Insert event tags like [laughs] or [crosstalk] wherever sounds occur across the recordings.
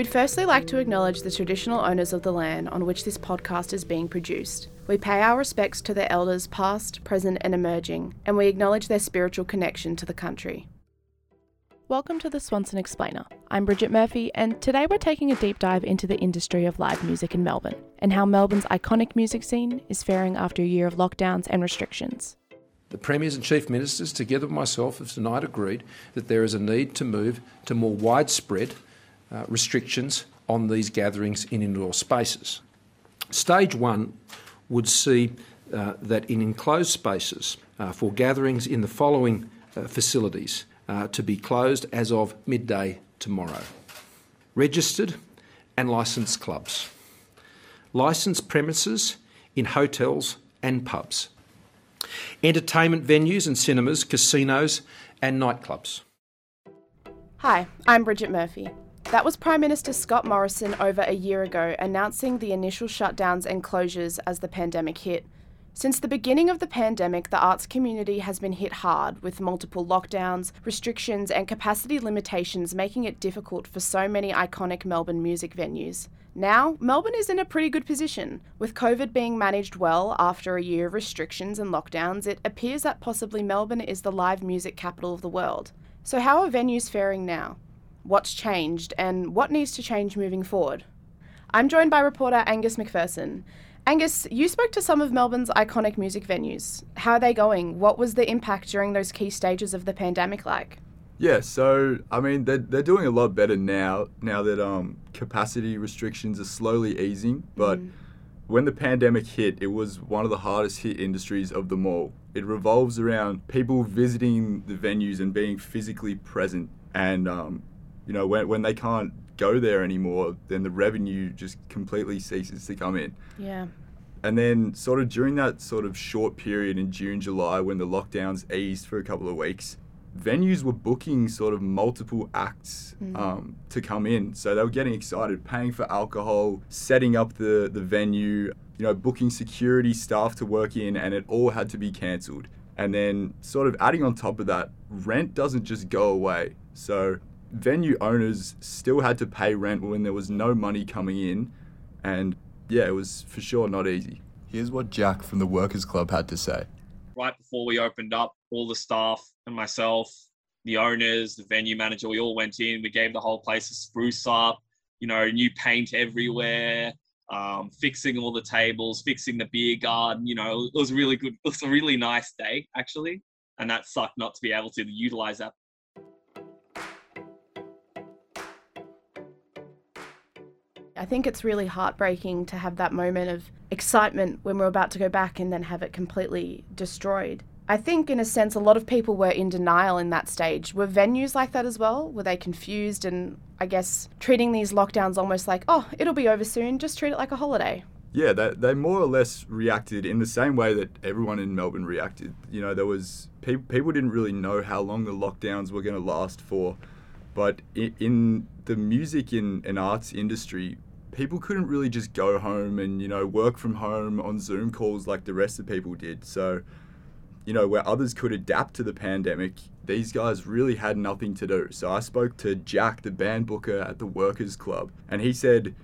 We'd firstly like to acknowledge the traditional owners of the land on which this podcast is being produced. We pay our respects to their elders past, present, and emerging, and we acknowledge their spiritual connection to the country. Welcome to the Swanson Explainer. I'm Bridget Murphy, and today we're taking a deep dive into the industry of live music in Melbourne and how Melbourne's iconic music scene is faring after a year of lockdowns and restrictions. The Premiers and Chief Ministers, together with myself, have tonight agreed that there is a need to move to more widespread uh, restrictions on these gatherings in indoor spaces. Stage one would see uh, that in enclosed spaces uh, for gatherings in the following uh, facilities uh, to be closed as of midday tomorrow. Registered and licensed clubs, licensed premises in hotels and pubs, entertainment venues and cinemas, casinos, and nightclubs. Hi, I'm Bridget Murphy. That was Prime Minister Scott Morrison over a year ago announcing the initial shutdowns and closures as the pandemic hit. Since the beginning of the pandemic, the arts community has been hit hard with multiple lockdowns, restrictions, and capacity limitations making it difficult for so many iconic Melbourne music venues. Now, Melbourne is in a pretty good position. With COVID being managed well after a year of restrictions and lockdowns, it appears that possibly Melbourne is the live music capital of the world. So, how are venues faring now? what's changed, and what needs to change moving forward. I'm joined by reporter Angus McPherson. Angus, you spoke to some of Melbourne's iconic music venues. How are they going? What was the impact during those key stages of the pandemic like? Yeah, so I mean they're, they're doing a lot better now now that um, capacity restrictions are slowly easing. But mm. when the pandemic hit, it was one of the hardest hit industries of them all. It revolves around people visiting the venues and being physically present, and um, you know, when, when they can't go there anymore, then the revenue just completely ceases to come in. Yeah. And then, sort of during that sort of short period in June, July, when the lockdowns eased for a couple of weeks, venues were booking sort of multiple acts mm. um, to come in. So they were getting excited, paying for alcohol, setting up the, the venue, you know, booking security staff to work in, and it all had to be cancelled. And then, sort of adding on top of that, rent doesn't just go away. So venue owners still had to pay rent when there was no money coming in, and yeah, it was for sure not easy. Here's what Jack from the Workers Club had to say. Right before we opened up, all the staff and myself, the owners, the venue manager, we all went in. We gave the whole place a spruce up, you know, new paint everywhere, um, fixing all the tables, fixing the beer garden. You know, it was really good. It was a really nice day, actually. And that sucked not to be able to utilize that I think it's really heartbreaking to have that moment of excitement when we're about to go back and then have it completely destroyed. I think, in a sense, a lot of people were in denial in that stage. Were venues like that as well? Were they confused and, I guess, treating these lockdowns almost like, oh, it'll be over soon, just treat it like a holiday? Yeah, they, they more or less reacted in the same way that everyone in Melbourne reacted. You know, there was people, people didn't really know how long the lockdowns were going to last for. But in, in the music and, and arts industry, people couldn't really just go home and you know work from home on Zoom calls like the rest of people did. So, you know, where others could adapt to the pandemic, these guys really had nothing to do. So I spoke to Jack, the band booker at the Workers Club, and he said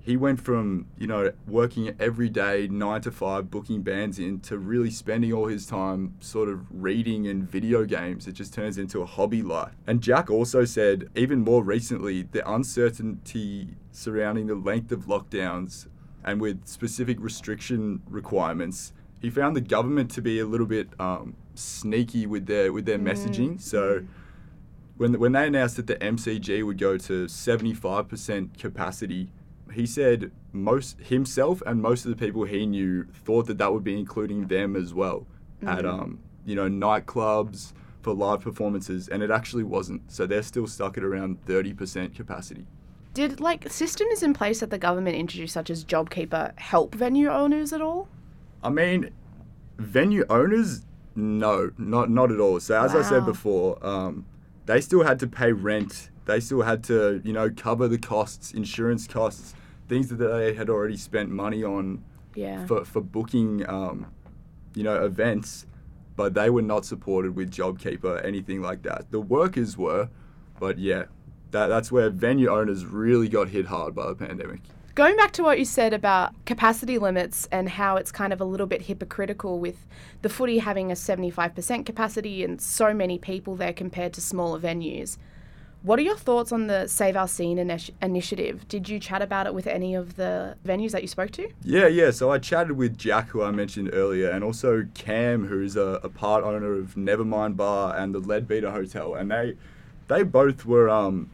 he went from you know working every day nine to five booking bands in to really spending all his time sort of reading and video games it just turns into a hobby life and jack also said even more recently the uncertainty surrounding the length of lockdowns and with specific restriction requirements he found the government to be a little bit um, sneaky with their with their mm. messaging so mm. when, when they announced that the MCG would go to 75% capacity he said most himself and most of the people he knew thought that that would be including them as well mm-hmm. at um you know nightclubs for live performances and it actually wasn't so they're still stuck at around 30% capacity did like systems in place that the government introduced such as jobkeeper help venue owners at all i mean venue owners no not not at all so as wow. i said before um, they still had to pay rent they still had to, you know, cover the costs, insurance costs, things that they had already spent money on yeah. for, for booking, um, you know, events. but they were not supported with JobKeeper, anything like that. The workers were, but yeah, that, that's where venue owners really got hit hard by the pandemic. Going back to what you said about capacity limits and how it's kind of a little bit hypocritical with the footy having a 75% capacity and so many people there compared to smaller venues. What are your thoughts on the Save Our Scene initi- initiative? Did you chat about it with any of the venues that you spoke to? Yeah, yeah. So I chatted with Jack, who I mentioned earlier, and also Cam, who is a, a part owner of Nevermind Bar and the Leadbeater Hotel, and they they both were um,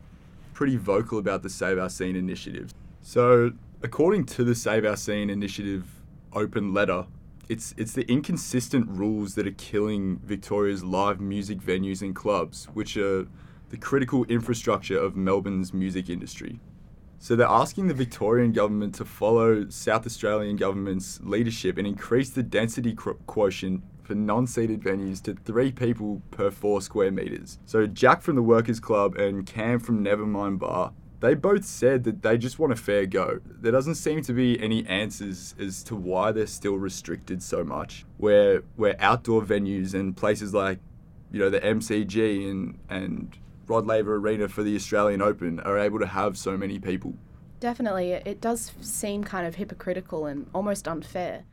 pretty vocal about the Save Our Scene initiative. So according to the Save Our Scene initiative open letter, it's it's the inconsistent rules that are killing Victoria's live music venues and clubs, which are the critical infrastructure of Melbourne's music industry. So they're asking the Victorian government to follow South Australian government's leadership and increase the density quotient for non-seated venues to three people per four square meters. So Jack from the Workers Club and Cam from Nevermind Bar, they both said that they just want a fair go. There doesn't seem to be any answers as to why they're still restricted so much. Where where outdoor venues and places like, you know, the MCG and and Rod Laver Arena for the Australian Open are able to have so many people. Definitely. It does seem kind of hypocritical and almost unfair.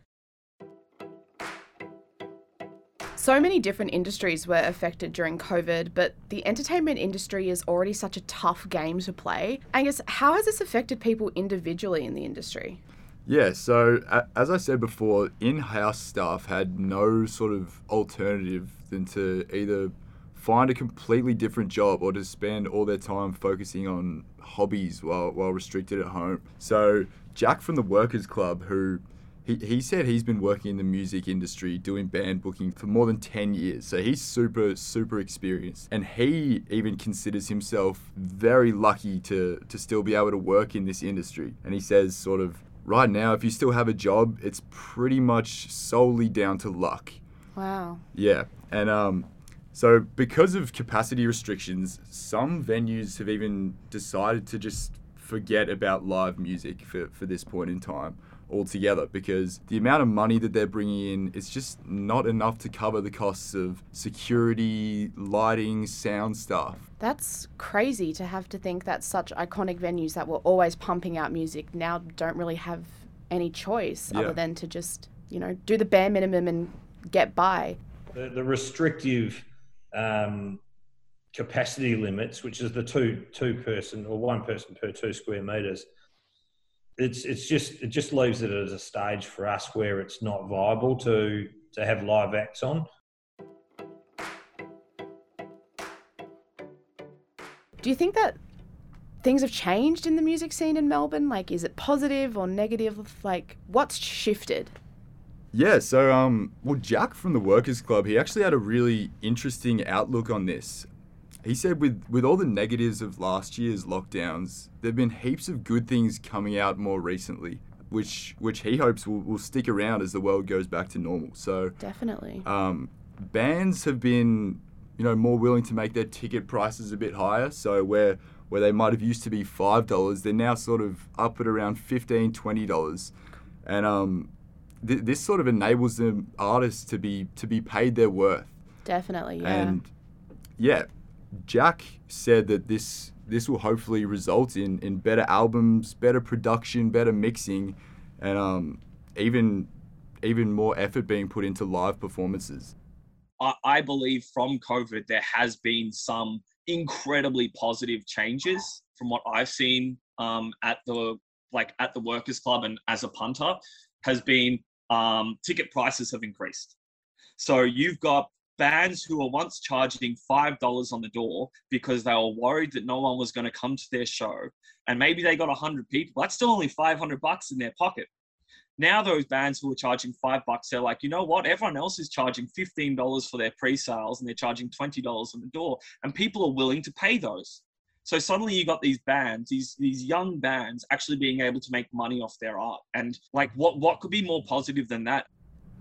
So many different industries were affected during COVID, but the entertainment industry is already such a tough game to play. Angus, how has this affected people individually in the industry? Yeah, so as I said before, in house staff had no sort of alternative than to either find a completely different job or to spend all their time focusing on hobbies while, while restricted at home. So, Jack from the Workers Club, who he, he said he's been working in the music industry doing band booking for more than 10 years. So he's super, super experienced. And he even considers himself very lucky to, to still be able to work in this industry. And he says, sort of, right now, if you still have a job, it's pretty much solely down to luck. Wow. Yeah. And um, so, because of capacity restrictions, some venues have even decided to just forget about live music for, for this point in time altogether because the amount of money that they're bringing in is just not enough to cover the costs of security, lighting, sound stuff. That's crazy to have to think that such iconic venues that were always pumping out music now don't really have any choice yeah. other than to just, you know, do the bare minimum and get by. The, the restrictive um, capacity limits, which is the two two person or one person per two square meters. It's it's just it just leaves it as a stage for us where it's not viable to to have live acts on. Do you think that things have changed in the music scene in Melbourne? Like, is it positive or negative? Like, what's shifted? Yeah, so um, well, Jack from the Workers Club, he actually had a really interesting outlook on this. He said, with with all the negatives of last year's lockdowns, there've been heaps of good things coming out more recently, which which he hopes will, will stick around as the world goes back to normal. So definitely, um, bands have been, you know, more willing to make their ticket prices a bit higher. So where where they might have used to be five dollars, they're now sort of up at around 15 20 dollars, and um, th- this sort of enables the artists to be to be paid their worth. Definitely, yeah. And yeah, Jack said that this this will hopefully result in in better albums, better production, better mixing, and um, even even more effort being put into live performances. I, I believe from COVID there has been some incredibly positive changes from what I've seen um, at the like at the workers club and as a punter has been um, ticket prices have increased. So you've got bands who were once charging $5 on the door because they were worried that no one was going to come to their show. And maybe they got 100 people. That's still only 500 bucks in their pocket. Now those bands who are charging five bucks, they're like, you know what? Everyone else is charging $15 for their pre-sales and they're charging $20 on the door. And people are willing to pay those. So suddenly you got these bands, these these young bands actually being able to make money off their art. And like what what could be more positive than that?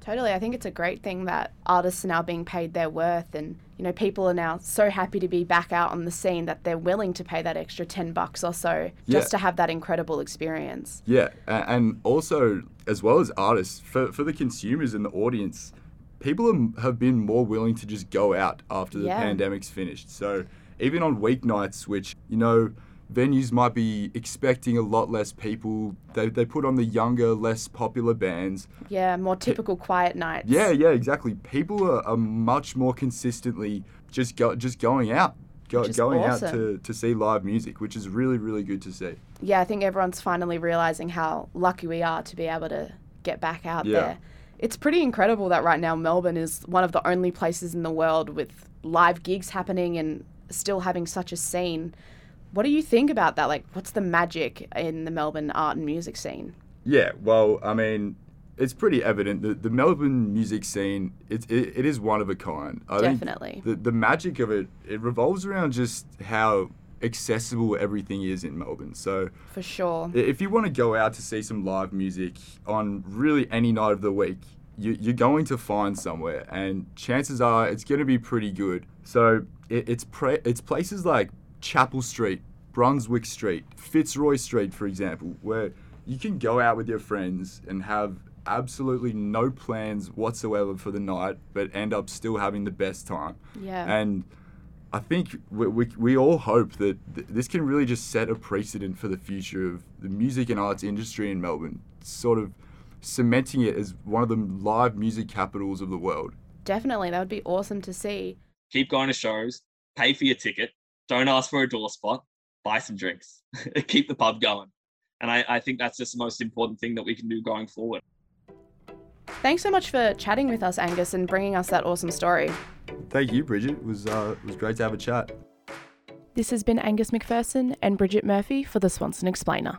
Totally. I think it's a great thing that artists are now being paid their worth and you know people are now so happy to be back out on the scene that they're willing to pay that extra 10 bucks or so just yeah. to have that incredible experience. Yeah, and also as well as artists for for the consumers and the audience people are, have been more willing to just go out after the Yeah. pandemic's finished. So even on weeknights, which you know venues might be expecting a lot less people, they they put on the younger, less popular bands. Yeah, more typical quiet nights. Yeah, yeah, exactly. People are, are much more consistently just go just going out. Go, going out to, to see live music, which is really, really good to see. yeah, I think everyone's finally realizing how lucky we are to be able to get back out Yeah. there. It's pretty incredible that right now Melbourne is one of the only places in the world with live gigs happening and still having such a scene. What do you think about that? Like, what's the magic in the Melbourne art and music scene? Yeah, well, I mean, it's pretty evident that the Melbourne music scene it, it, it is one of a kind. I Definitely. the the magic of it it revolves around just how accessible everything is in Melbourne. So For sure. if you want to go out to see some live music on really any night of the week, you, you're going to find somewhere, and chances are it's going to be pretty good. So it, it's pre- it's places like Chapel Street, Brunswick Street, Fitzroy Street, for example, where you can go out with your friends and have absolutely no plans whatsoever for the night, but end up still having the best time. Yeah. And I think we, we, we all hope that th- this can really just set a precedent for the future of the music and arts industry in Melbourne, sort of cementing it as one of the live music capitals of the world. Definitely. That would be awesome to see. Keep going to shows, pay for your ticket, don't ask for a door spot, buy some drinks, [laughs] keep the pub going. And I, I think that's just the most important thing that we can do going forward. Thanks so much for chatting with us, Angus, and bringing us that awesome story. Thank you, Bridget. It was, uh, it was great to have a chat. This has been Angus McPherson and Bridget Murphy for the Swanson Explainer.